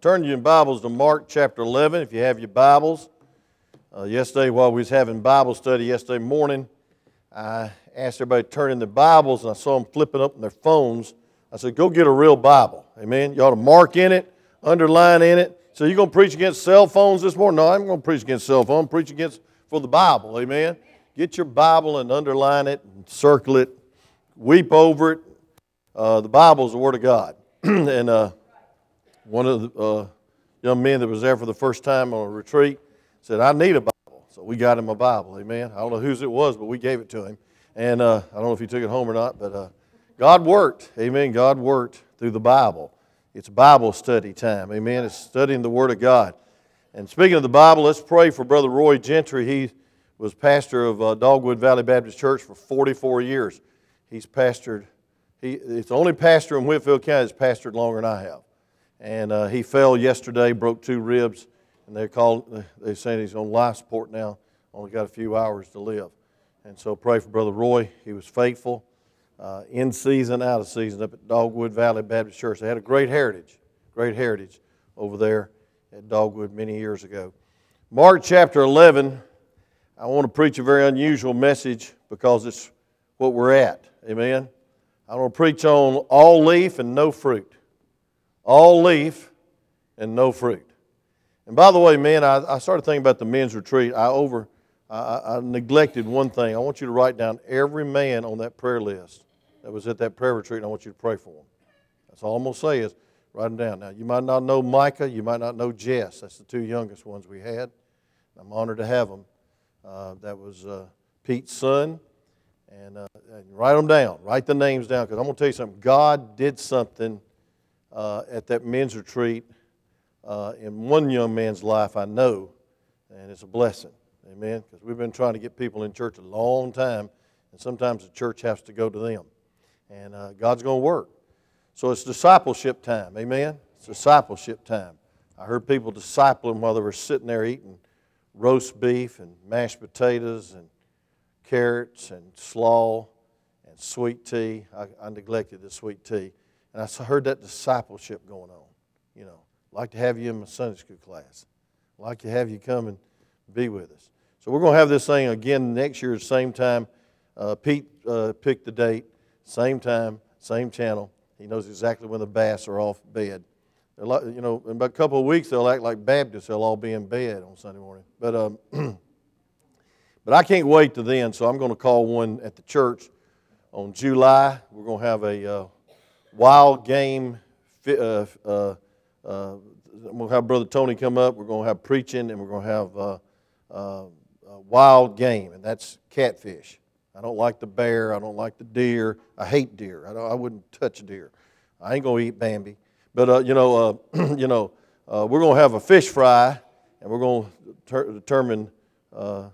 Turn your Bibles to Mark chapter 11 if you have your Bibles. Uh, yesterday, while we was having Bible study yesterday morning, I asked everybody to turn in their Bibles, and I saw them flipping up in their phones. I said, "Go get a real Bible, Amen. You ought to mark in it, underline in it. So you're going to preach against cell phones this morning? No, I'm going to preach against cell phones. Preach against for the Bible, Amen. Get your Bible and underline it, and circle it, weep over it. Uh, the Bible is the Word of God, and uh, one of the uh, young men that was there for the first time on a retreat said, I need a Bible. So we got him a Bible. Amen. I don't know whose it was, but we gave it to him. And uh, I don't know if he took it home or not, but uh, God worked. Amen. God worked through the Bible. It's Bible study time. Amen. It's studying the Word of God. And speaking of the Bible, let's pray for Brother Roy Gentry. He was pastor of uh, Dogwood Valley Baptist Church for 44 years. He's pastored, he, it's the only pastor in Whitfield County that's pastored longer than I have and uh, he fell yesterday, broke two ribs, and they're called. They're saying he's on life support now. Only got a few hours to live, and so pray for Brother Roy. He was faithful, uh, in season, out of season, up at Dogwood Valley Baptist Church. They had a great heritage, great heritage over there at Dogwood many years ago. Mark chapter 11. I want to preach a very unusual message because it's what we're at. Amen. I want to preach on all leaf and no fruit all leaf and no fruit. And by the way, men, I, I started thinking about the men's retreat. I over, I, I, neglected one thing. I want you to write down every man on that prayer list that was at that prayer retreat. And I want you to pray for them. That's all I'm going to say is write them down. Now, you might not know Micah. You might not know Jess. That's the two youngest ones we had. I'm honored to have them. Uh, that was uh, Pete's son. And, uh, and write them down. Write the names down because I'm going to tell you something. God did something uh, at that men's retreat uh, in one young man's life, I know, and it's a blessing. Amen. Because we've been trying to get people in church a long time, and sometimes the church has to go to them. And uh, God's going to work. So it's discipleship time. Amen. It's discipleship time. I heard people discipling while they were sitting there eating roast beef and mashed potatoes and carrots and slaw and sweet tea. I, I neglected the sweet tea. And I heard that discipleship going on. You know, like to have you in my Sunday school class. Like to have you come and be with us. So we're going to have this thing again next year at same time. Uh, Pete uh, picked the date, same time, same channel. He knows exactly when the bass are off bed. Like, you know, in about a couple of weeks, they'll act like Baptists. They'll all be in bed on Sunday morning. But, um, but I can't wait to then, so I'm going to call one at the church on July. We're going to have a uh, wild game. Uh, uh, uh, we'll have Brother Tony come up. We're going to have preaching, and we're going to have uh, uh, wild game, and that's catfish. I don't like the bear. I don't like the deer. I hate deer. I, I wouldn't touch deer. I ain't going to eat Bambi. But uh, you know, you know, we're going to have a fish fry, and we're going to ter- determine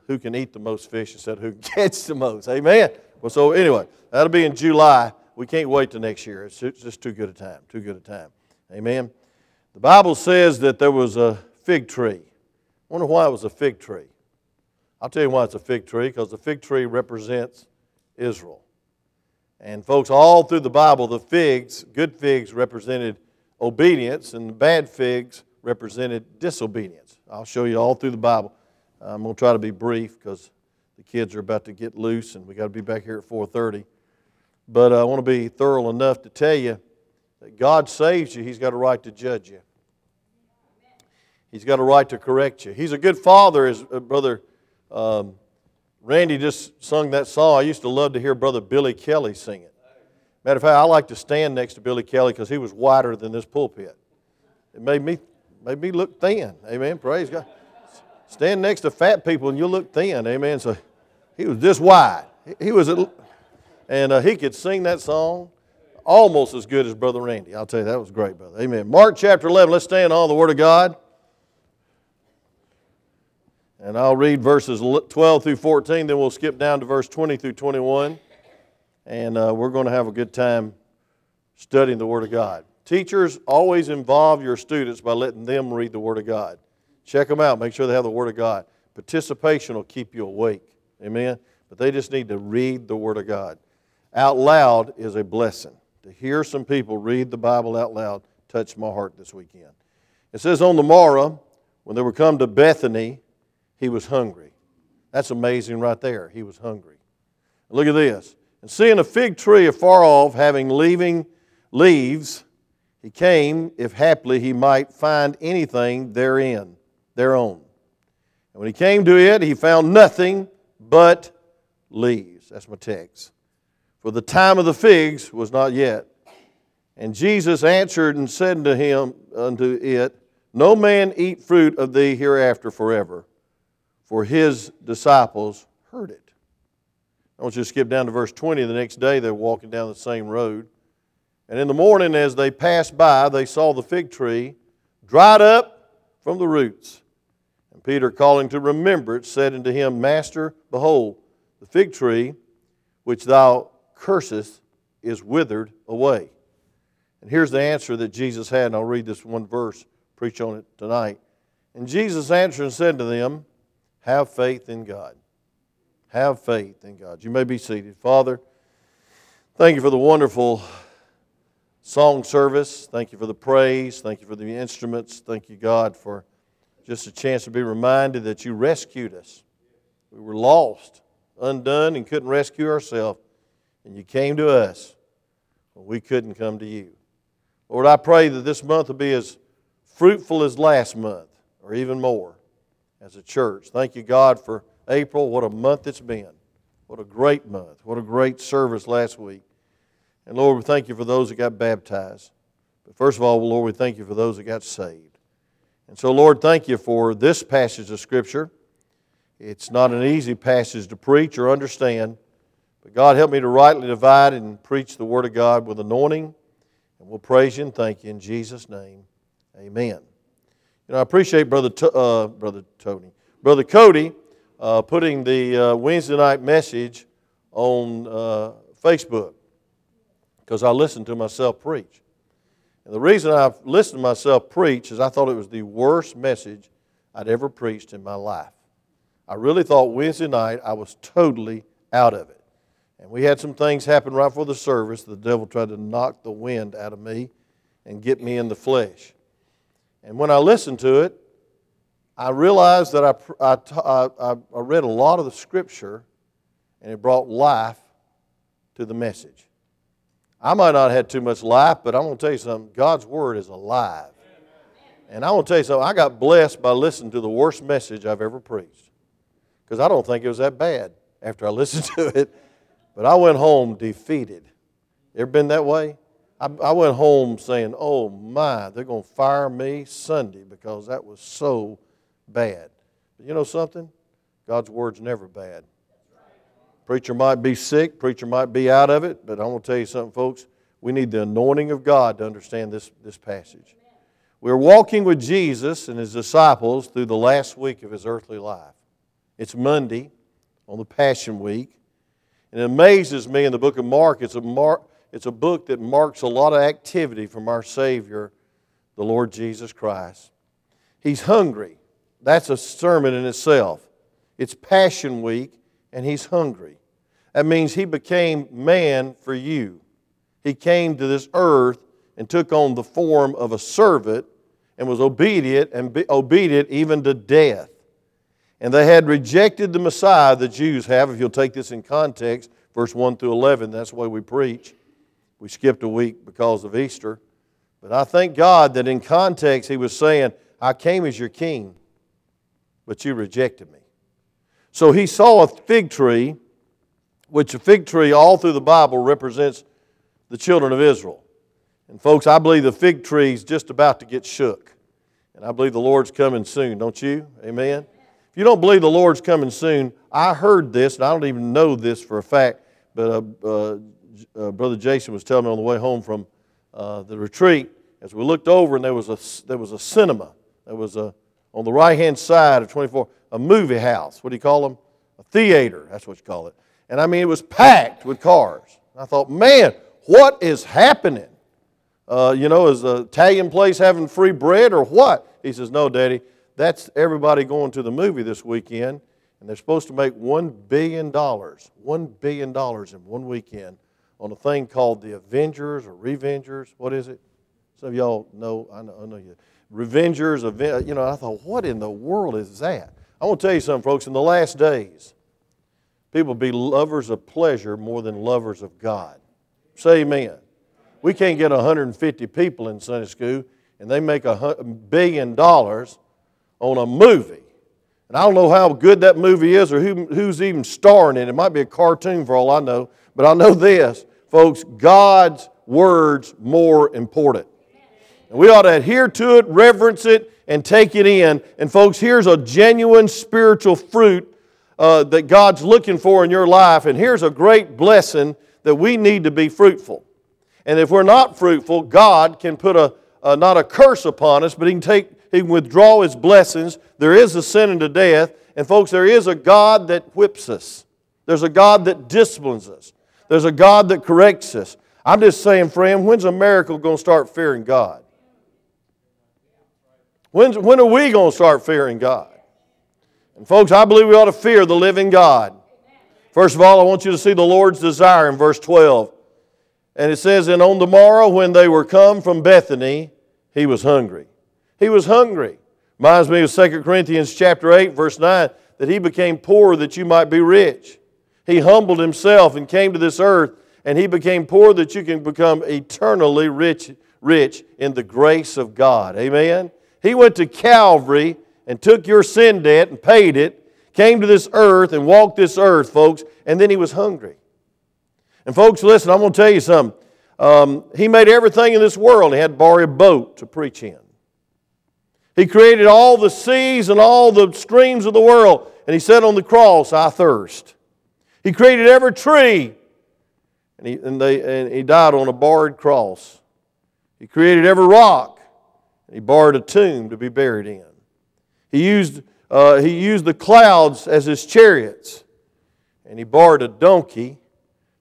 who can eat the most fish instead of who gets the most. Amen. Well, so anyway, that'll be in July we can't wait till next year. It's just too good a time, too good a time. Amen. The Bible says that there was a fig tree. I wonder why it was a fig tree. I'll tell you why it's a fig tree, because the fig tree represents Israel. And folks, all through the Bible, the figs, good figs represented obedience, and the bad figs represented disobedience. I'll show you all through the Bible. I'm going to try to be brief because the kids are about to get loose, and we got to be back here at 4:30. But I want to be thorough enough to tell you that God saves you, He's got a right to judge you. He's got a right to correct you. He's a good father, as uh, Brother um, Randy just sung that song. I used to love to hear Brother Billy Kelly sing it. Matter of fact, I like to stand next to Billy Kelly because he was wider than this pulpit. It made me, made me look thin. Amen. Praise God. Stand next to fat people and you'll look thin. Amen. So he was this wide. He was and uh, he could sing that song almost as good as Brother Randy. I'll tell you, that was great, brother. Amen. Mark chapter 11, let's stand on the Word of God. And I'll read verses 12 through 14, then we'll skip down to verse 20 through 21. And uh, we're going to have a good time studying the Word of God. Teachers, always involve your students by letting them read the Word of God. Check them out, make sure they have the Word of God. Participation will keep you awake. Amen? But they just need to read the Word of God out loud is a blessing. To hear some people read the Bible out loud touched my heart this weekend. It says, On the morrow, when they were come to Bethany, he was hungry. That's amazing right there. He was hungry. Look at this. And seeing a fig tree afar off, having leaving leaves, he came, if haply he might find anything therein, thereon. And when he came to it, he found nothing but leaves. That's my text. For the time of the figs was not yet. And Jesus answered and said unto him, unto it, No man eat fruit of thee hereafter forever. For his disciples heard it. I want you to skip down to verse 20. The next day they're walking down the same road. And in the morning, as they passed by, they saw the fig tree dried up from the roots. And Peter, calling to remembrance, said unto him, Master, behold, the fig tree which thou cursest is withered away. And here's the answer that Jesus had, and I'll read this one verse, preach on it tonight. And Jesus answered and said to them, Have faith in God. Have faith in God. You may be seated. Father, thank you for the wonderful song service. Thank you for the praise. Thank you for the instruments. Thank you, God, for just a chance to be reminded that you rescued us. We were lost, undone, and couldn't rescue ourselves. And you came to us we couldn't come to you. Lord, I pray that this month will be as fruitful as last month, or even more, as a church. Thank you, God, for April. What a month it's been. What a great month. What a great service last week. And Lord, we thank you for those that got baptized. But first of all, Lord, we thank you for those that got saved. And so, Lord, thank you for this passage of Scripture. It's not an easy passage to preach or understand, but God, help me to rightly divide and preach the Word of God with anointing. And we'll praise you and thank you in Jesus' name. Amen. You know, I appreciate Brother, uh, Brother Tony, Brother Cody uh, putting the uh, Wednesday night message on uh, Facebook because I listened to myself preach. And the reason I listened to myself preach is I thought it was the worst message I'd ever preached in my life. I really thought Wednesday night I was totally out of it. And we had some things happen right before the service. The devil tried to knock the wind out of me and get me in the flesh. And when I listened to it, I realized that I, I, I, I read a lot of the scripture and it brought life to the message. I might not have had too much life, but I'm going to tell you something God's Word is alive. And I want to tell you something, I got blessed by listening to the worst message I've ever preached. Because I don't think it was that bad after I listened to it. But I went home defeated. Ever been that way? I, I went home saying, oh my, they're going to fire me Sunday because that was so bad. But you know something? God's Word's never bad. Preacher might be sick, preacher might be out of it, but I'm going to tell you something, folks. We need the anointing of God to understand this, this passage. We're walking with Jesus and his disciples through the last week of his earthly life. It's Monday on the Passion Week. And it amazes me in the book of Mark, it's a, mark, it's a book that marks a lot of activity from our Savior, the Lord Jesus Christ. He's hungry. That's a sermon in itself. It's Passion Week, and he's hungry. That means he became man for you. He came to this earth and took on the form of a servant and was obedient and obedient even to death. And they had rejected the Messiah, the Jews have, if you'll take this in context, verse 1 through 11, that's the way we preach. We skipped a week because of Easter. But I thank God that in context he was saying, I came as your king, but you rejected me. So he saw a fig tree, which a fig tree all through the Bible represents the children of Israel. And folks, I believe the fig tree is just about to get shook. And I believe the Lord's coming soon, don't you? Amen. If you don't believe the Lord's coming soon, I heard this, and I don't even know this for a fact, but uh, uh, uh, Brother Jason was telling me on the way home from uh, the retreat, as we looked over, and there was a, there was a cinema. There was a, on the right hand side of 24, a movie house. What do you call them? A theater, that's what you call it. And I mean, it was packed with cars. I thought, man, what is happening? Uh, you know, is the Italian place having free bread or what? He says, no, Daddy, that's everybody going to the movie this weekend, and they're supposed to make $1 billion, $1 billion in one weekend on a thing called the Avengers or Revengers. What is it? Some of y'all know, I know, I know you. Revengers, you know, I thought, what in the world is that? I want to tell you something, folks. In the last days, people be lovers of pleasure more than lovers of God. Say amen. We can't get 150 people in Sunday school, and they make a billion dollars on a movie. And I don't know how good that movie is or who, who's even starring in it. It might be a cartoon for all I know. But I know this, folks God's word's more important. And we ought to adhere to it, reverence it, and take it in. And, folks, here's a genuine spiritual fruit uh, that God's looking for in your life. And here's a great blessing that we need to be fruitful. And if we're not fruitful, God can put a, a not a curse upon us, but He can take He can withdraw His blessings. There is a sin unto death. And folks, there is a God that whips us. There's a God that disciplines us. There's a God that corrects us. I'm just saying, friend, when's America going to start fearing God? When's, when are we going to start fearing God? And folks, I believe we ought to fear the living God. First of all, I want you to see the Lord's desire in verse 12. And it says, And on the morrow, when they were come from Bethany, he was hungry. He was hungry. Reminds me of 2 Corinthians chapter 8, verse 9, that he became poor that you might be rich. He humbled himself and came to this earth, and he became poor that you can become eternally rich, rich in the grace of God. Amen? He went to Calvary and took your sin debt and paid it, came to this earth and walked this earth, folks, and then he was hungry. And folks, listen, I'm going to tell you something. Um, he made everything in this world. He had to borrow a boat to preach in. He created all the seas and all the streams of the world. And he said on the cross, I thirst. He created every tree. And he, and, they, and he died on a barred cross. He created every rock. And he barred a tomb to be buried in. He used, uh, he used the clouds as his chariots. And he barred a donkey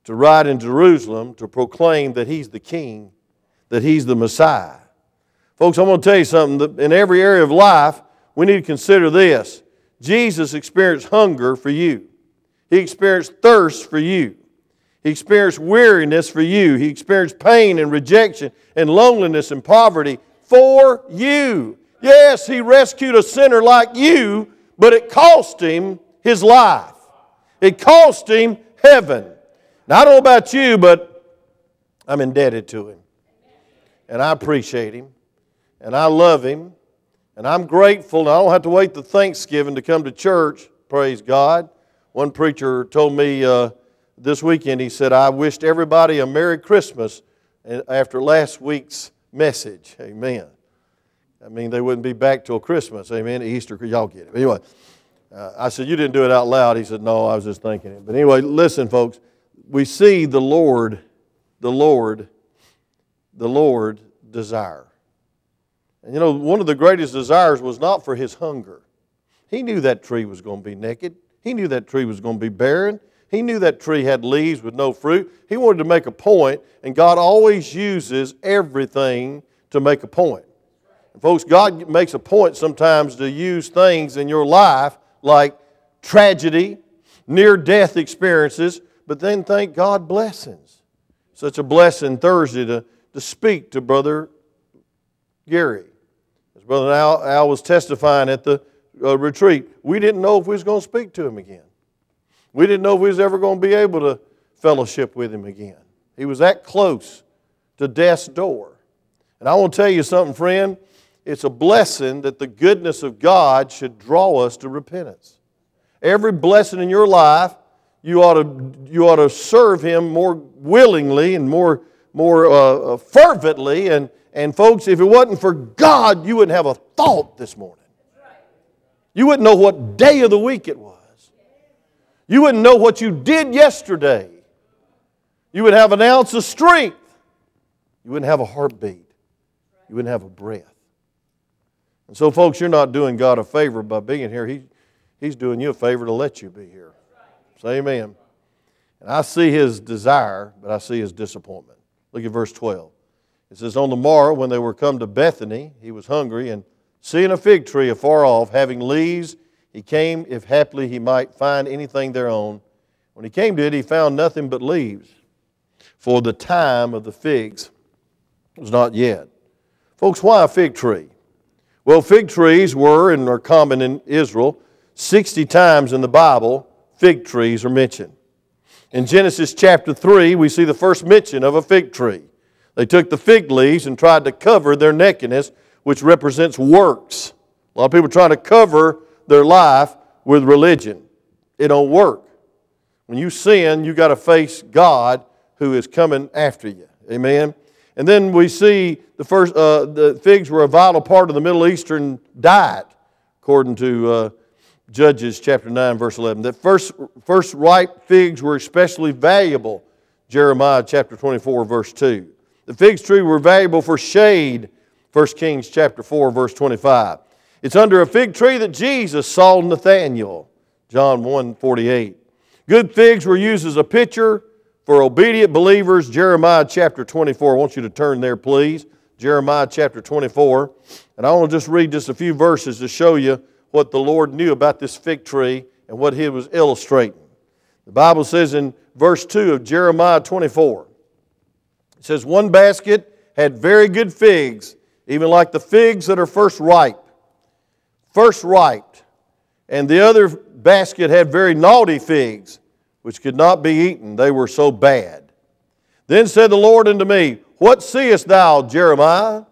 to ride in Jerusalem to proclaim that he's the king, that he's the Messiah. Folks, I'm going to tell you something. In every area of life, we need to consider this. Jesus experienced hunger for you. He experienced thirst for you. He experienced weariness for you. He experienced pain and rejection and loneliness and poverty for you. Yes, He rescued a sinner like you, but it cost Him His life. It cost Him heaven. Now, I don't know about you, but I'm indebted to Him. And I appreciate Him. And I love Him. And I'm grateful. And I don't have to wait to Thanksgiving to come to church. Praise God. One preacher told me uh, this weekend, he said, I wished everybody a Merry Christmas after last week's message. Amen. I mean, they wouldn't be back till Christmas. Amen. Easter, y'all get it. Anyway, uh, I said, You didn't do it out loud. He said, No, I was just thinking it. But anyway, listen, folks. We see the Lord, the Lord, the Lord desire. And you know, one of the greatest desires was not for his hunger. He knew that tree was going to be naked. He knew that tree was going to be barren. He knew that tree had leaves with no fruit. He wanted to make a point, and God always uses everything to make a point. And folks, God makes a point sometimes to use things in your life like tragedy, near death experiences, but then thank God blessings. Such a blessing Thursday to, to speak to Brother Gary. Brother Al, Al was testifying at the uh, retreat, we didn't know if we was going to speak to him again. We didn't know if we was ever going to be able to fellowship with him again. He was that close to death's door. And I want to tell you something, friend. It's a blessing that the goodness of God should draw us to repentance. Every blessing in your life, you ought to, you ought to serve Him more willingly and more, more uh, uh fervently. And, and, folks, if it wasn't for God, you wouldn't have a thought this morning. You wouldn't know what day of the week it was. You wouldn't know what you did yesterday. You would have an ounce of strength. You wouldn't have a heartbeat. You wouldn't have a breath. And so, folks, you're not doing God a favor by being here. He, he's doing you a favor to let you be here. Say amen. And I see his desire, but I see his disappointment. Look at verse 12. It says, On the morrow, when they were come to Bethany, he was hungry, and Seeing a fig tree afar off, having leaves, he came if haply he might find anything thereon. When he came to it, he found nothing but leaves, for the time of the figs was not yet. Folks, why a fig tree? Well, fig trees were and are common in Israel. 60 times in the Bible, fig trees are mentioned. In Genesis chapter 3, we see the first mention of a fig tree. They took the fig leaves and tried to cover their nakedness, which represents works. A lot of people trying to cover their life with religion. It don't work. When you sin, you got to face God who is coming after you. Amen. And then we see the first uh, the figs were a vital part of the Middle Eastern diet, according to uh, Judges chapter 9, verse 11. That first, first ripe figs were especially valuable, Jeremiah chapter 24, verse 2. The fig tree were valuable for shade, 1 Kings chapter 4, verse 25. It's under a fig tree that Jesus saw Nathanael, John 1, 48. Good figs were used as a picture for obedient believers, Jeremiah chapter 24. I want you to turn there, please. Jeremiah chapter 24. And I want to just read just a few verses to show you what the Lord knew about this fig tree and what he was illustrating. The Bible says in verse 2 of Jeremiah 24, it says, One basket had very good figs, even like the figs that are first ripe, first ripe. And the other basket had very naughty figs, which could not be eaten. They were so bad. Then said the Lord unto me, What seest thou, Jeremiah?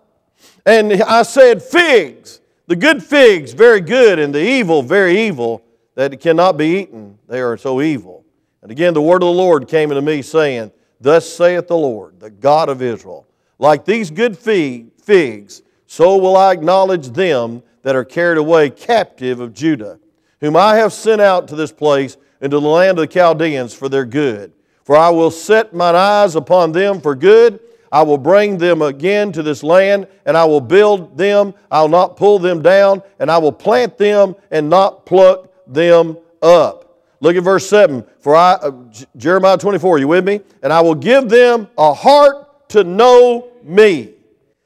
And I said, Figs the good figs, very good, and the evil, very evil, that cannot be eaten. They are so evil. And again, the word of the Lord came unto me, saying, Thus saith the Lord, the God of Israel, like these good figs, so will I acknowledge them that are carried away captive of Judah, whom I have sent out to this place into the land of the Chaldeans for their good. For I will set mine eyes upon them for good, I will bring them again to this land, and I will build them. I'll not pull them down, and I will plant them and not pluck them up. Look at verse 7. For I, uh, Jeremiah 24, you with me? And I will give them a heart to know me,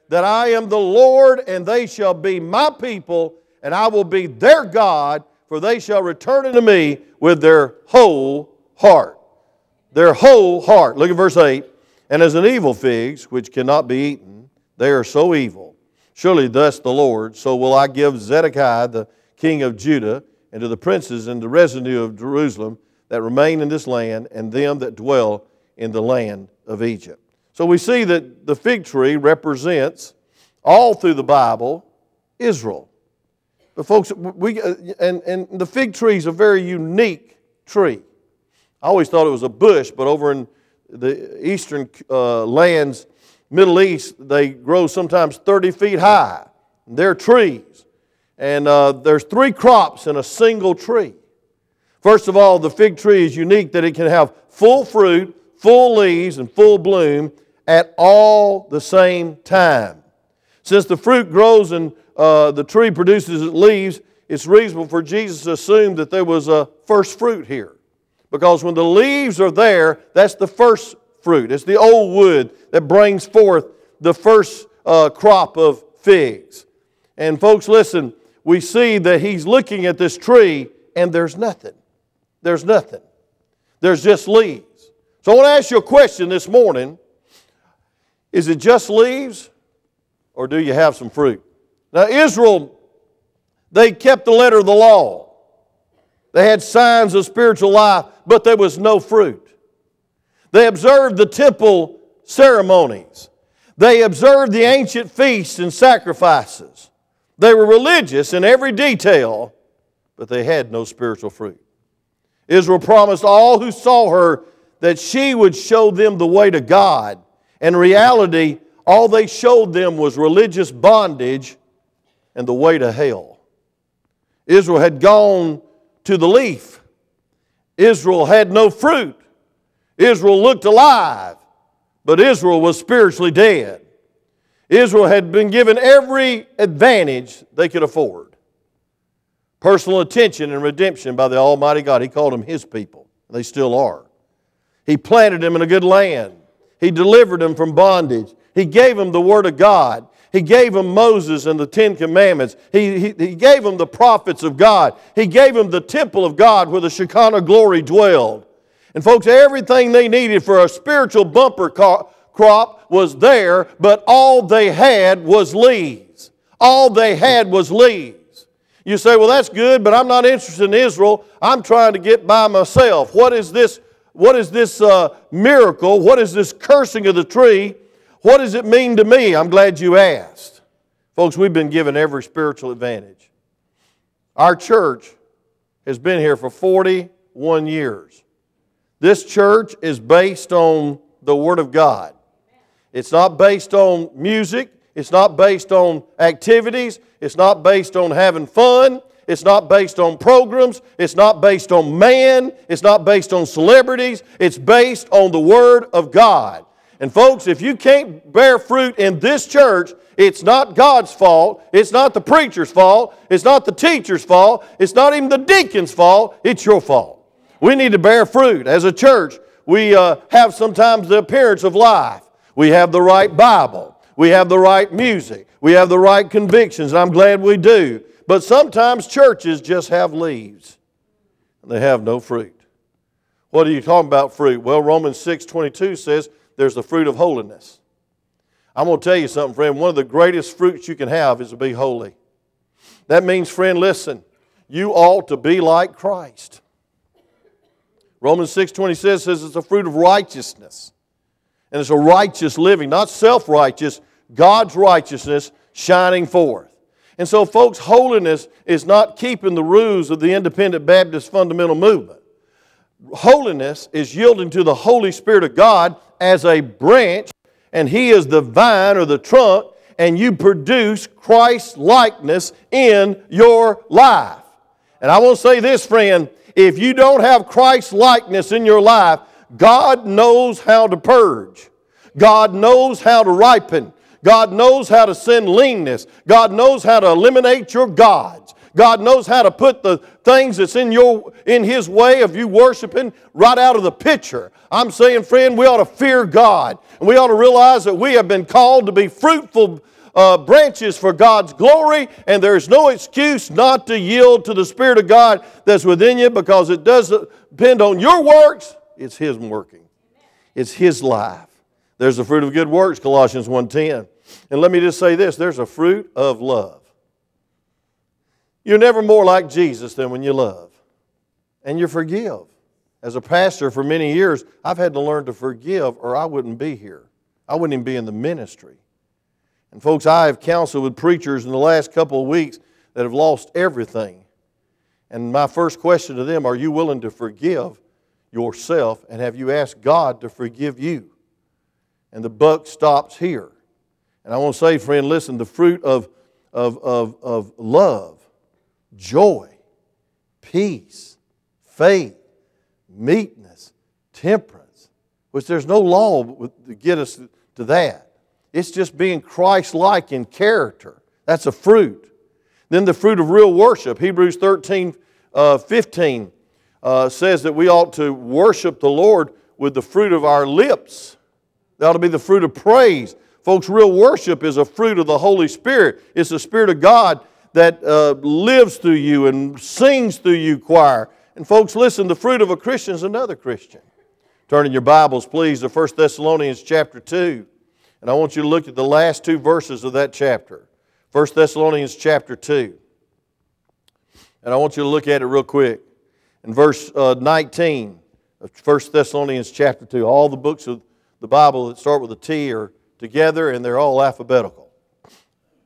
that I am the Lord, and they shall be my people, and I will be their God, for they shall return unto me with their whole heart. Their whole heart. Look at verse 8. And as an evil figs, which cannot be eaten, they are so evil. Surely thus the Lord, so will I give Zedekiah the king of Judah, and to the princes and the residue of Jerusalem that remain in this land, and them that dwell in the land of Egypt. So we see that the fig tree represents all through the Bible Israel. But folks, we, uh, and, and the fig tree is a very unique tree. I always thought it was a bush, but over in the eastern uh, lands, Middle East, they grow sometimes 30 feet high. They're trees. And uh, there's three crops in a single tree. First of all, the fig tree is unique that it can have full fruit, full leaves, and full bloom at all the same time. Since the fruit grows and uh, the tree produces its leaves, it's reasonable for Jesus to assume that there was a first fruit here. Because when the leaves are there, that's the first fruit. It's the old wood that brings forth the first uh, crop of figs. And folks, listen, we see that he's looking at this tree and there's nothing. There's nothing. There's just leaves. So I want to ask you a question this morning. Is it just leaves or do you have some fruit? Now, Israel, they kept the letter of the law. They had signs of spiritual life, but there was no fruit. They observed the temple ceremonies. They observed the ancient feasts and sacrifices. They were religious in every detail, but they had no spiritual fruit. Israel promised all who saw her that she would show them the way to God. In reality, all they showed them was religious bondage and the way to hell. Israel had gone to the leaf. Israel had no fruit. Israel looked alive, but Israel was spiritually dead. Israel had been given every advantage they could afford personal attention and redemption by the Almighty God. He called them His people. They still are. He planted them in a good land. He delivered them from bondage. He gave them the Word of God. He gave them Moses and the Ten Commandments. He, he, he gave them the prophets of God. He gave them the temple of God where the Shekinah glory dwelled. And folks, everything they needed for a spiritual bumper crop was there, but all they had was leaves. All they had was leaves. You say, well, that's good, but I'm not interested in Israel. I'm trying to get by myself. What is this? What is this uh, miracle? What is this cursing of the tree? What does it mean to me? I'm glad you asked. Folks, we've been given every spiritual advantage. Our church has been here for 41 years. This church is based on the Word of God. It's not based on music. It's not based on activities. It's not based on having fun. It's not based on programs. It's not based on man. It's not based on celebrities. It's based on the Word of God. And folks, if you can't bear fruit in this church, it's not God's fault. It's not the preacher's fault. It's not the teacher's fault. It's not even the deacon's fault. It's your fault. We need to bear fruit. As a church, we uh, have sometimes the appearance of life. We have the right Bible. We have the right music. We have the right convictions, I'm glad we do. But sometimes churches just have leaves, they have no fruit. What are you talking about fruit? Well, Romans 6 22 says there's the fruit of holiness. I'm going to tell you something, friend. One of the greatest fruits you can have is to be holy. That means, friend, listen, you ought to be like Christ. Romans 6 20 says it's a fruit of righteousness. And it's a righteous living, not self righteous, God's righteousness shining forth. And so, folks, holiness is not keeping the rules of the independent Baptist fundamental movement. Holiness is yielding to the Holy Spirit of God as a branch, and He is the vine or the trunk, and you produce Christ likeness in your life. And I will say this, friend if you don't have Christ likeness in your life, God knows how to purge. God knows how to ripen. God knows how to send leanness. God knows how to eliminate your gods. God knows how to put the things that's in your in his way of you worshiping right out of the picture. I'm saying, friend, we ought to fear God. And we ought to realize that we have been called to be fruitful uh, branches for God's glory, and there's no excuse not to yield to the Spirit of God that's within you because it doesn't depend on your works, it's His working. It's His life. There's the fruit of good works, Colossians 1.10. And let me just say this, there's a fruit of love. You're never more like Jesus than when you love and you forgive. As a pastor for many years, I've had to learn to forgive or I wouldn't be here. I wouldn't even be in the ministry. And folks, I have counseled with preachers in the last couple of weeks that have lost everything. And my first question to them are you willing to forgive yourself and have you asked God to forgive you? And the buck stops here. And I want to say, friend, listen, the fruit of, of, of, of love, joy, peace, faith, meekness, temperance, which there's no law to get us to that. It's just being Christ like in character. That's a fruit. Then the fruit of real worship. Hebrews 13 uh, 15 uh, says that we ought to worship the Lord with the fruit of our lips. That ought to be the fruit of praise. Folks, real worship is a fruit of the Holy Spirit. It's the Spirit of God that uh, lives through you and sings through you, choir. And folks, listen, the fruit of a Christian is another Christian. Turn in your Bibles, please, to 1 Thessalonians chapter 2. And I want you to look at the last two verses of that chapter. 1 Thessalonians chapter 2. And I want you to look at it real quick. In verse uh, 19 of 1 Thessalonians chapter 2, all the books of the Bible that start with a T are together and they're all alphabetical.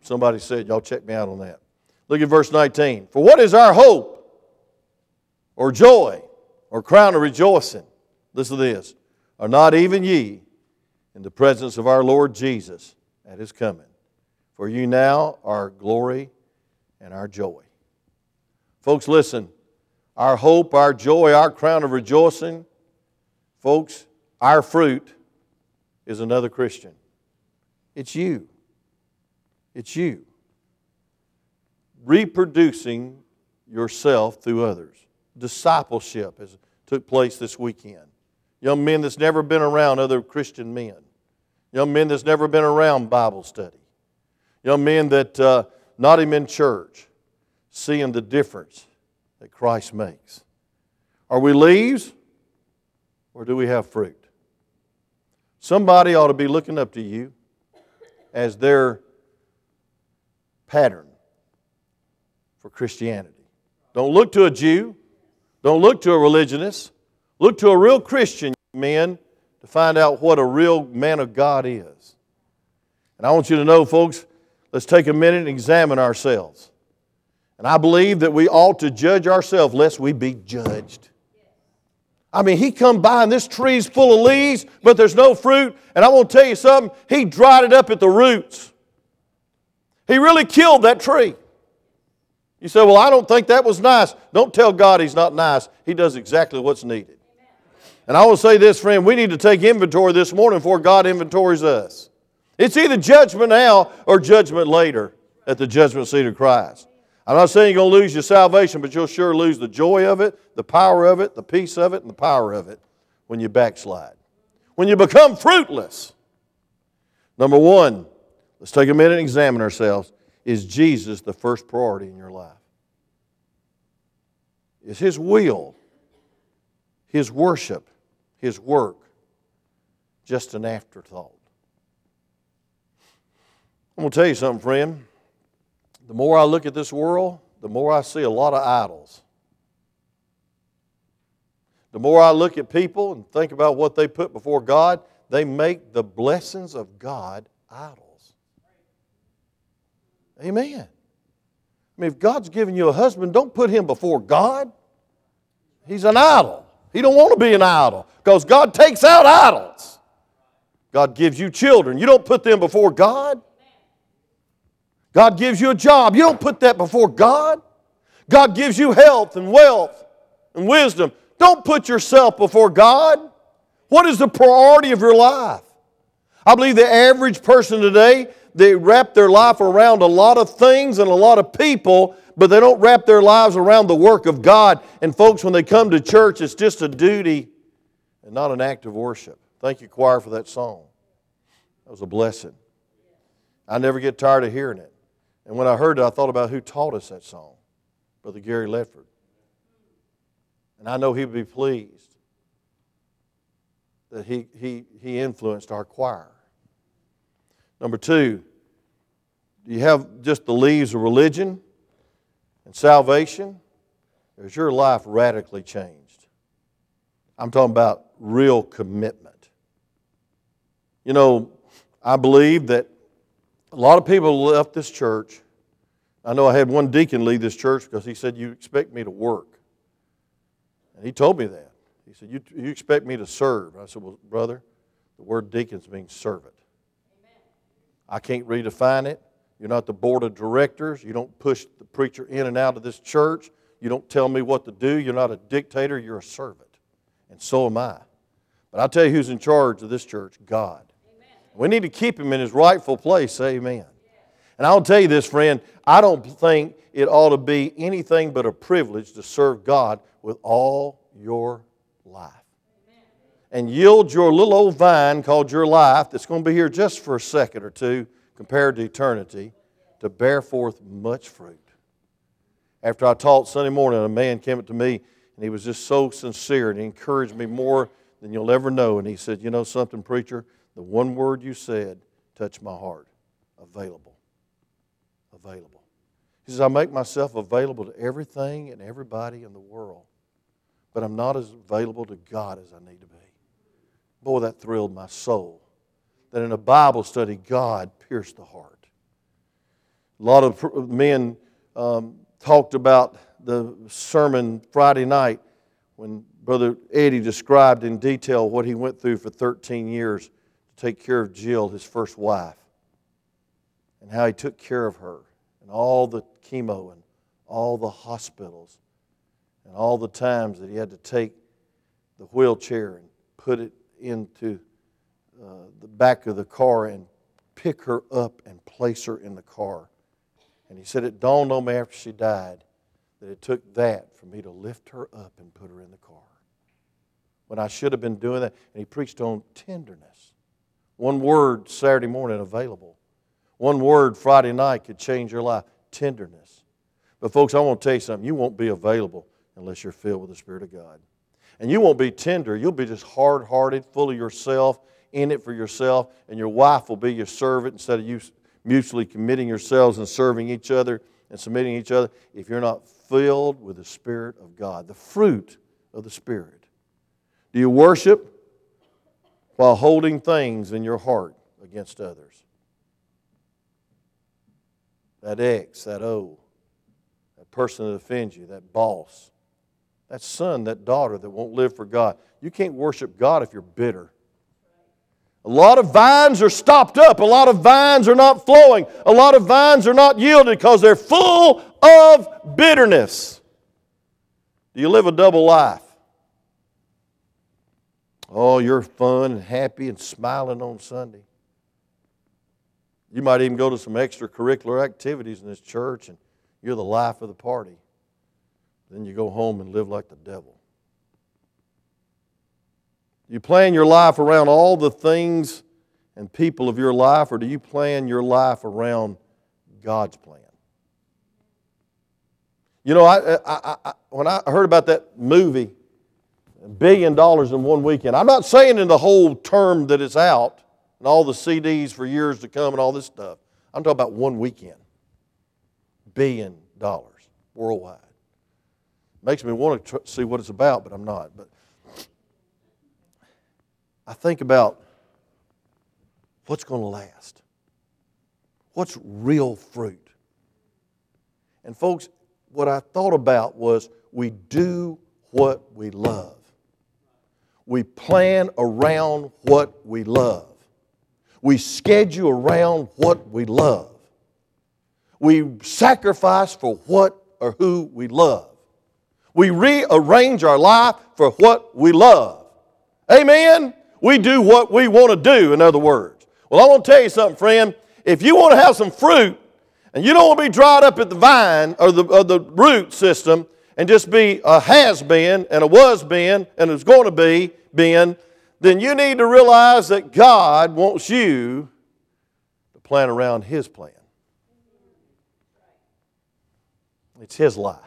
Somebody said, y'all check me out on that. Look at verse 19. For what is our hope or joy or crown of rejoicing? Listen to this. Are not even ye in the presence of our Lord Jesus at his coming. For you now are glory and our joy. Folks, listen. Our hope, our joy, our crown of rejoicing, folks, our fruit is another Christian. It's you. It's you. Reproducing yourself through others. Discipleship has took place this weekend. Young men that's never been around other Christian men. Young men that's never been around Bible study. Young men that uh, not even in church, seeing the difference that Christ makes. Are we leaves or do we have fruit? Somebody ought to be looking up to you as their pattern for Christianity. Don't look to a Jew, don't look to a religionist, look to a real Christian, men, to find out what a real man of God is. And I want you to know, folks, let's take a minute and examine ourselves. And I believe that we ought to judge ourselves lest we be judged. I mean, he come by and this tree's full of leaves, but there's no fruit. And I want to tell you something, he dried it up at the roots. He really killed that tree. You say, Well, I don't think that was nice. Don't tell God He's not nice. He does exactly what's needed. And I will say this, friend, we need to take inventory this morning before God inventories us. It's either judgment now or judgment later at the judgment seat of Christ. I'm not saying you're going to lose your salvation, but you'll sure lose the joy of it, the power of it, the peace of it, and the power of it when you backslide. When you become fruitless. Number one, let's take a minute and examine ourselves. Is Jesus the first priority in your life? Is His will, His worship, His work just an afterthought? I'm going to tell you something, friend. The more I look at this world, the more I see a lot of idols. The more I look at people and think about what they put before God, they make the blessings of God idols. Amen. I mean, if God's given you a husband, don't put him before God. He's an idol. He don't want to be an idol because God takes out idols. God gives you children. You don't put them before God. God gives you a job. You don't put that before God. God gives you health and wealth and wisdom. Don't put yourself before God. What is the priority of your life? I believe the average person today, they wrap their life around a lot of things and a lot of people, but they don't wrap their lives around the work of God. And folks, when they come to church, it's just a duty and not an act of worship. Thank you, choir, for that song. That was a blessing. I never get tired of hearing it. And when I heard it, I thought about who taught us that song Brother Gary Ledford. And I know he would be pleased that he, he, he influenced our choir. Number two, do you have just the leaves of religion and salvation? Is your life radically changed? I'm talking about real commitment. You know, I believe that a lot of people left this church. I know I had one deacon leave this church because he said, You expect me to work. And he told me that. He said, You, you expect me to serve. I said, Well, brother, the word deacons means servant. I can't redefine it. You're not the board of directors. You don't push the preacher in and out of this church. You don't tell me what to do. You're not a dictator. You're a servant. And so am I. But I'll tell you who's in charge of this church God. We need to keep him in his rightful place. Amen. And I'll tell you this, friend, I don't think it ought to be anything but a privilege to serve God with all your life and yield your little old vine called your life, that's going to be here just for a second or two compared to eternity, to bear forth much fruit. After I taught Sunday morning, a man came up to me and he was just so sincere and he encouraged me more than you'll ever know. And he said, You know something, preacher? The one word you said touched my heart available. Available. He says, I make myself available to everything and everybody in the world, but I'm not as available to God as I need to be. Boy, that thrilled my soul. That in a Bible study, God pierced the heart. A lot of men um, talked about the sermon Friday night when Brother Eddie described in detail what he went through for 13 years take care of Jill, his first wife, and how he took care of her, and all the chemo, and all the hospitals, and all the times that he had to take the wheelchair and put it into uh, the back of the car and pick her up and place her in the car. And he said, It dawned on me after she died that it took that for me to lift her up and put her in the car. When I should have been doing that. And he preached on tenderness. One word Saturday morning available. One word Friday night could change your life tenderness. But, folks, I want to tell you something. You won't be available unless you're filled with the Spirit of God. And you won't be tender. You'll be just hard hearted, full of yourself, in it for yourself, and your wife will be your servant instead of you mutually committing yourselves and serving each other and submitting each other if you're not filled with the Spirit of God, the fruit of the Spirit? Do you worship while holding things in your heart against others? That X, that O, that person that offends you, that boss, that son, that daughter that won't live for God. You can't worship God if you're bitter. A lot of vines are stopped up. A lot of vines are not flowing. A lot of vines are not yielded because they're full of bitterness. Do you live a double life? Oh, you're fun and happy and smiling on Sunday. You might even go to some extracurricular activities in this church and you're the life of the party. Then you go home and live like the devil. You plan your life around all the things and people of your life, or do you plan your life around God's plan? You know, I, I, I, when I heard about that movie, billion dollars in one weekend, I'm not saying in the whole term that it's out and all the CDs for years to come and all this stuff. I'm talking about one weekend. Billion dollars worldwide. Makes me want to see what it's about, but I'm not. But I think about what's going to last. What's real fruit? And folks, what I thought about was we do what we love. We plan around what we love. We schedule around what we love. We sacrifice for what or who we love. We rearrange our life for what we love. Amen? We do what we want to do, in other words. Well, I want to tell you something, friend. If you want to have some fruit and you don't want to be dried up at the vine or the, or the root system and just be a has been and a was been and is going to be been, then you need to realize that God wants you to plan around His plan. It's His life.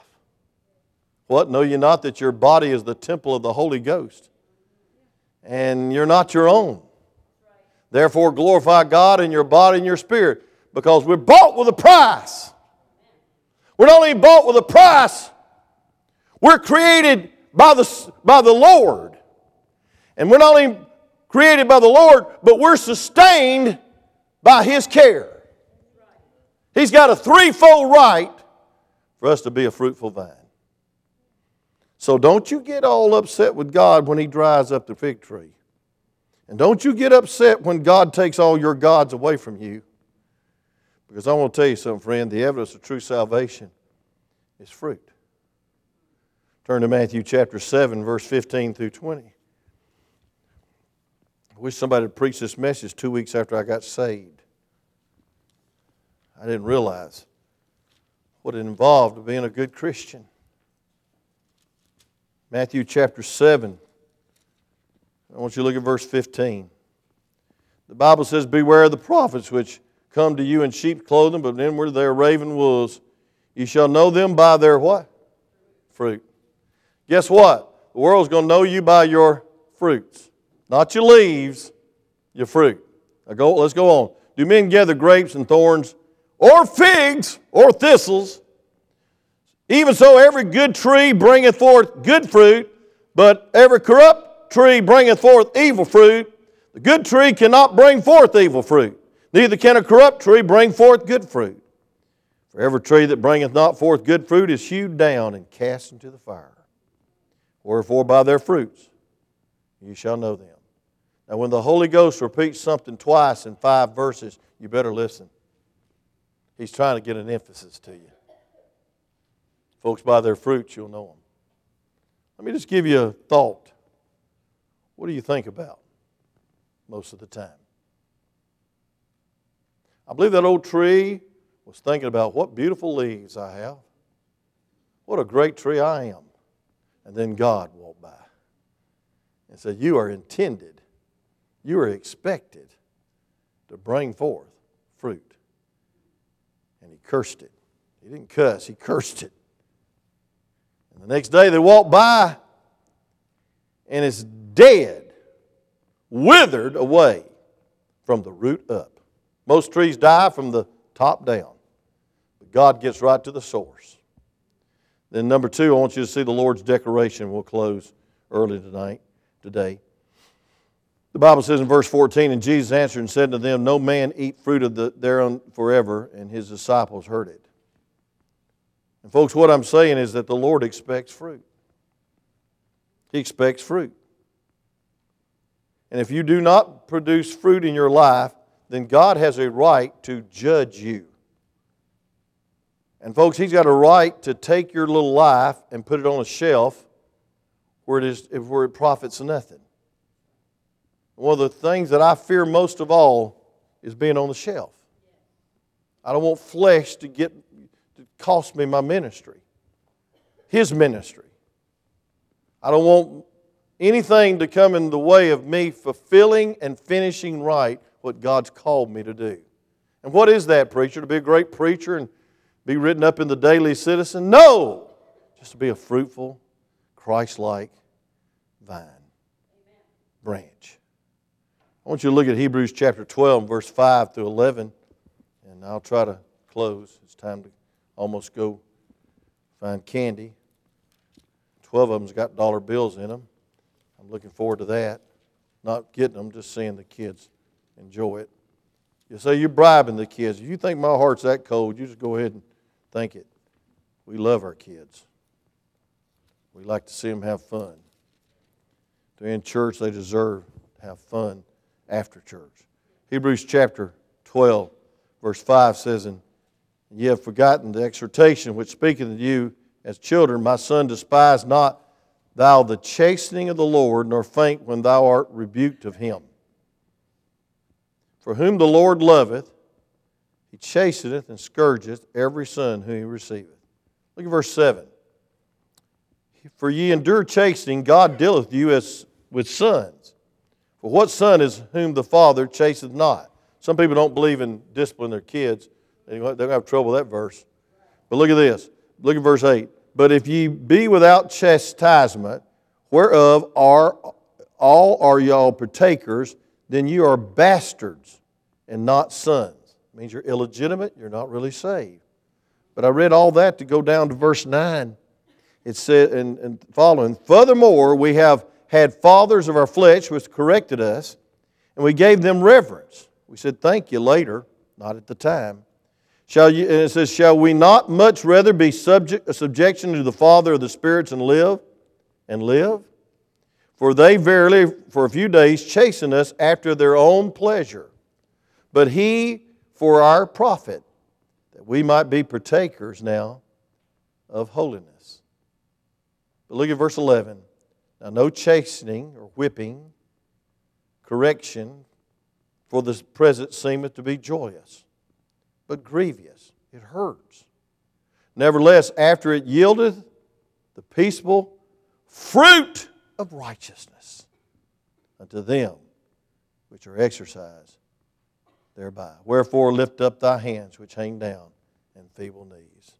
What? Know you not that your body is the temple of the Holy Ghost? And you're not your own. Therefore, glorify God in your body and your spirit because we're bought with a price. We're not only bought with a price, we're created by the, by the Lord. And we're not only created by the Lord, but we're sustained by His care. He's got a threefold right for us to be a fruitful vine. So don't you get all upset with God when He dries up the fig tree. And don't you get upset when God takes all your gods away from you. Because I want to tell you something, friend the evidence of true salvation is fruit. Turn to Matthew chapter 7, verse 15 through 20. I wish somebody had preached this message two weeks after I got saved. I didn't realize what it involved of being a good Christian. Matthew chapter 7. I want you to look at verse 15. The Bible says, Beware of the prophets which come to you in sheep's clothing, but inward they are raven wolves. You shall know them by their what? Fruit. Guess what? The world's going to know you by your fruits. Not your leaves, your fruit. Now go, let's go on. Do men gather grapes and thorns, or figs, or thistles? Even so, every good tree bringeth forth good fruit, but every corrupt tree bringeth forth evil fruit. The good tree cannot bring forth evil fruit, neither can a corrupt tree bring forth good fruit. For every tree that bringeth not forth good fruit is hewed down and cast into the fire. Wherefore, by their fruits you shall know them. Now, when the Holy Ghost repeats something twice in five verses, you better listen. He's trying to get an emphasis to you. Folks, by their fruits, you'll know them. Let me just give you a thought. What do you think about most of the time? I believe that old tree was thinking about what beautiful leaves I have. What a great tree I am. And then God walked by and said, You are intended, you are expected to bring forth fruit. And he cursed it. He didn't cuss, he cursed it. And the next day they walked by and it's dead, withered away from the root up. Most trees die from the top down. But God gets right to the source. Then, number two, I want you to see the Lord's declaration. We'll close early tonight, today. The Bible says in verse 14, And Jesus answered and said to them, No man eat fruit of the, thereon forever, and his disciples heard it. And, folks, what I'm saying is that the Lord expects fruit. He expects fruit. And if you do not produce fruit in your life, then God has a right to judge you. And, folks, He's got a right to take your little life and put it on a shelf where it, is, where it profits nothing. One of the things that I fear most of all is being on the shelf. I don't want flesh to get to cost me my ministry, His ministry. I don't want anything to come in the way of me fulfilling and finishing right what God's called me to do. And what is that, preacher? To be a great preacher and be written up in the Daily Citizen? No! Just to be a fruitful, Christ like vine, branch. I want you to look at Hebrews chapter 12, verse 5 through 11, and I'll try to close. It's time to almost go find candy. Twelve of them's got dollar bills in them. I'm looking forward to that. Not getting them, just seeing the kids enjoy it. You say you're bribing the kids. If you think my heart's that cold, you just go ahead and think it. We love our kids. We like to see them have fun. They're in church, they deserve to have fun after church. Hebrews chapter 12, verse 5 says, And ye have forgotten the exhortation which speaketh to you as children, My son, despise not thou the chastening of the Lord, nor faint when thou art rebuked of him. For whom the Lord loveth, he chasteneth and scourgeth every son whom he receiveth. Look at verse 7. For ye endure chastening, God dealeth you as with sons. For what son is whom the father chasteth not? Some people don't believe in disciplining their kids. They're going to have trouble with that verse. But look at this. Look at verse 8. But if ye be without chastisement, whereof are all are y'all partakers, then you are bastards and not sons. It means you're illegitimate, you're not really saved. But I read all that to go down to verse 9. It said, and, and following, furthermore, we have had fathers of our flesh which corrected us, and we gave them reverence. We said, Thank you later, not at the time. Shall you, and it says, Shall we not much rather be subject a subjection to the Father of the spirits and live? And live? For they verily for a few days chasten us after their own pleasure. But he for our profit, that we might be partakers now of holiness. But look at verse 11. Now, no chastening or whipping, correction for the present seemeth to be joyous but grievous. It hurts. Nevertheless, after it yieldeth the peaceable fruit of righteousness unto them which are exercised thereby. Wherefore, lift up thy hands which hang down and feeble knees.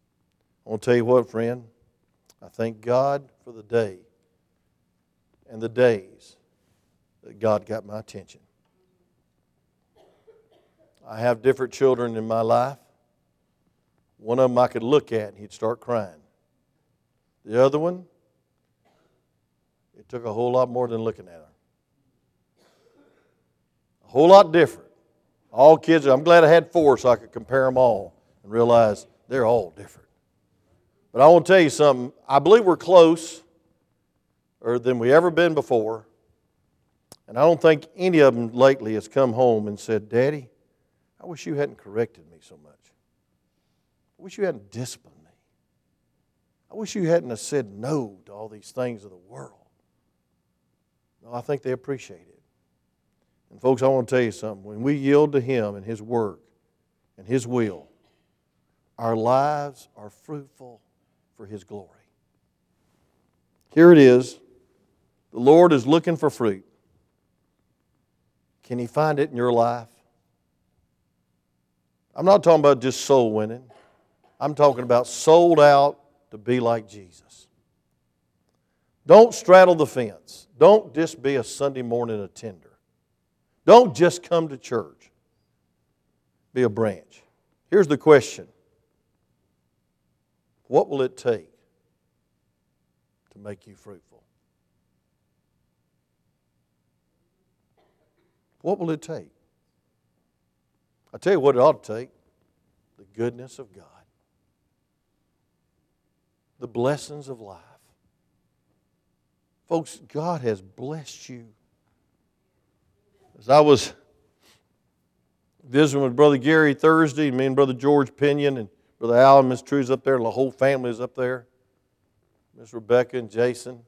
I want to tell you what, friend. I thank God for the day and the days that God got my attention. I have different children in my life. One of them I could look at and he'd start crying. The other one, it took a whole lot more than looking at her. A whole lot different. All kids, I'm glad I had four so I could compare them all and realize they're all different. But I want to tell you something. I believe we're closer than we ever been before. And I don't think any of them lately has come home and said, Daddy, I wish you hadn't corrected me so much. I wish you hadn't disciplined me. I wish you hadn't said no to all these things of the world. No, I think they appreciate it. And, folks, I want to tell you something. When we yield to Him and His work and His will, our lives are fruitful for His glory. Here it is. The Lord is looking for fruit. Can He find it in your life? I'm not talking about just soul winning. I'm talking about sold out to be like Jesus. Don't straddle the fence. Don't just be a Sunday morning attender. Don't just come to church. be a branch. Here's the question What will it take to make you fruitful? What will it take? I tell you what it ought to take the goodness of God, the blessings of life. Folks, God has blessed you. As I was visiting with Brother Gary Thursday, and me and Brother George Pinion, and Brother Al and Miss True's up there, and the whole family is up there. Miss Rebecca and Jason.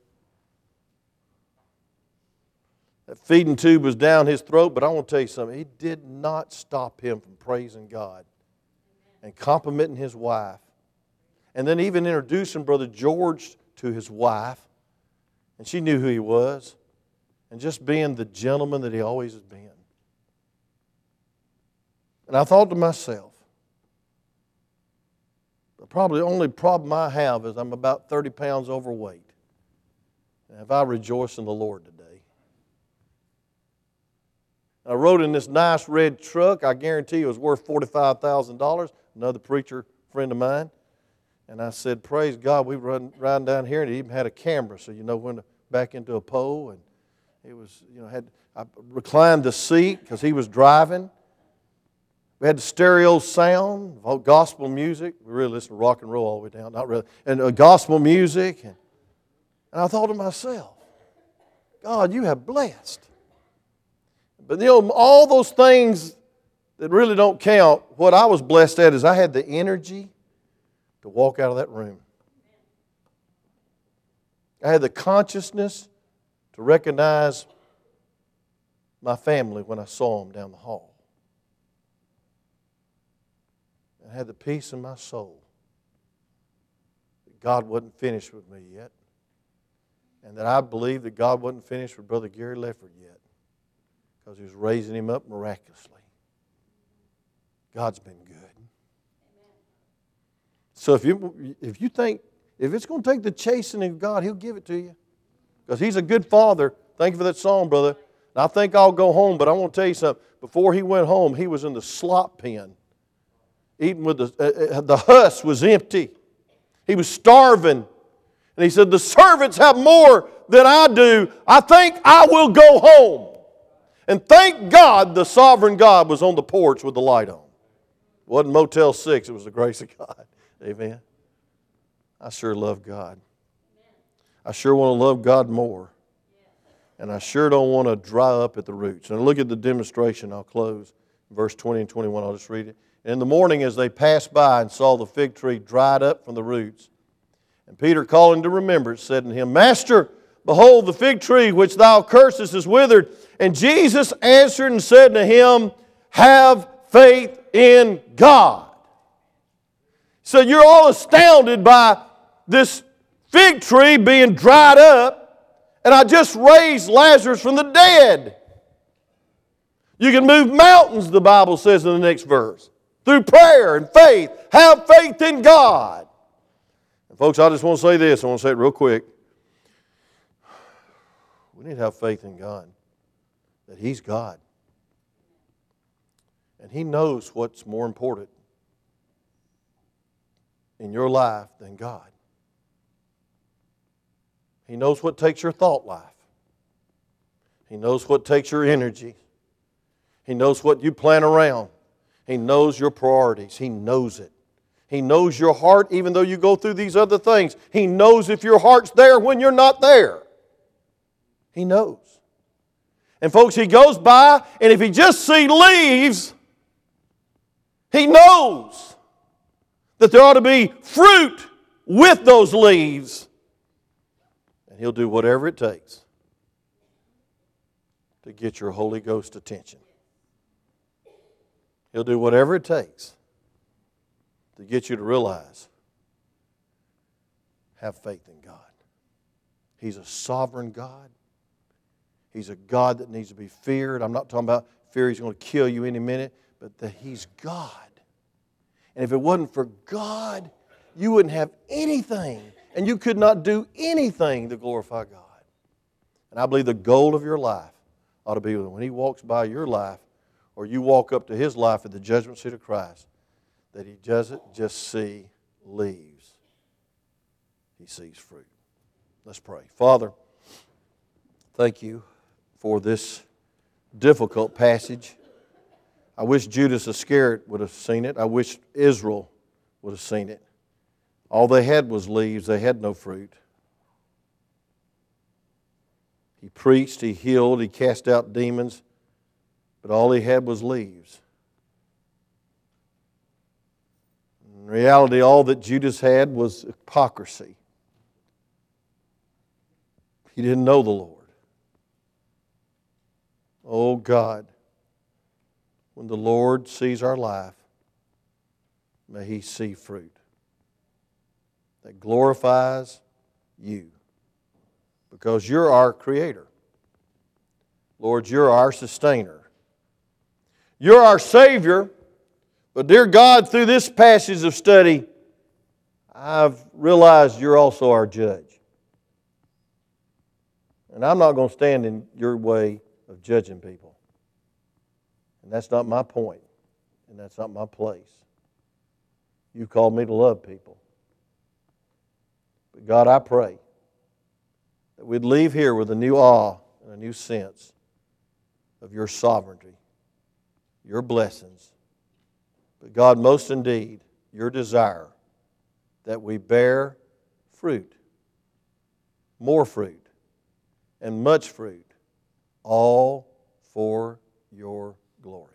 That feeding tube was down his throat, but I want to tell you something. It did not stop him from praising God and complimenting his wife. And then even introducing Brother George to his wife. And she knew who he was. And just being the gentleman that he always has been. And I thought to myself, probably the probably only problem I have is I'm about 30 pounds overweight. And have I rejoiced in the Lord today? I rode in this nice red truck. I guarantee it was worth $45,000. Another preacher friend of mine. And I said, Praise God, we run riding down here, and he even had a camera, so you know when to back into a pole. And it was, you know, had I reclined the seat because he was driving. We had the stereo sound, gospel music. We really listened to rock and roll all the way down, not really, and uh, gospel music. And, and I thought to myself, God, you have blessed. But you know, all those things that really don't count, what I was blessed at is I had the energy to walk out of that room. I had the consciousness to recognize my family when I saw them down the hall. I had the peace in my soul that God wasn't finished with me yet, and that I believed that God wasn't finished with Brother Gary Lefford yet because He was raising him up miraculously. God's been good. So if you, if you think, if it's going to take the chastening of God, He'll give it to you. Because He's a good Father. Thank you for that song, brother. And I think I'll go home, but I want to tell you something. Before he went home, he was in the slop pen, eating with the, uh, uh the husk was empty. He was starving. And he said, The servants have more than I do. I think I will go home. And thank God the sovereign God was on the porch with the light on. It wasn't Motel 6, it was the grace of God. Amen. I sure love God. I sure want to love God more. And I sure don't want to dry up at the roots. And look at the demonstration. I'll close. Verse 20 and 21, I'll just read it. In the morning, as they passed by and saw the fig tree dried up from the roots, and Peter, calling to remembrance, said to him, Master, behold, the fig tree which thou cursest is withered. And Jesus answered and said to him, Have faith in God. So you're all astounded by this fig tree being dried up, and I just raised Lazarus from the dead. You can move mountains, the Bible says in the next verse, through prayer and faith. Have faith in God. And folks, I just want to say this. I want to say it real quick. We need to have faith in God that He's God. And He knows what's more important in your life than God. He knows what takes your thought life. He knows what takes your energy. He knows what you plan around. He knows your priorities. He knows it. He knows your heart even though you go through these other things. He knows if your heart's there when you're not there. He knows. And folks, he goes by, and if he just see leaves, he knows that there ought to be fruit with those leaves. He'll do whatever it takes to get your Holy Ghost attention. He'll do whatever it takes to get you to realize have faith in God. He's a sovereign God. He's a God that needs to be feared. I'm not talking about fear he's going to kill you any minute, but that he's God. And if it wasn't for God, you wouldn't have anything, and you could not do anything to glorify God. And I believe the goal of your life ought to be when he walks by your life, or you walk up to his life at the judgment seat of Christ, that he doesn't just see leaves, he sees fruit. Let's pray. Father, thank you for this difficult passage. I wish Judas Iscariot would have seen it. I wish Israel would have seen it. All they had was leaves, they had no fruit. He preached, he healed, he cast out demons, but all he had was leaves. In reality, all that Judas had was hypocrisy. He didn't know the Lord. Oh God, when the Lord sees our life, may He see fruit that glorifies you because you're our Creator. Lord, you're our sustainer. You're our Savior. But, dear God, through this passage of study, I've realized you're also our judge. And I'm not going to stand in your way of judging people. And that's not my point, and that's not my place. You called me to love people. But God, I pray that we'd leave here with a new awe and a new sense of your sovereignty, your blessings. But God, most indeed, your desire that we bear fruit, more fruit, and much fruit, all for your glory.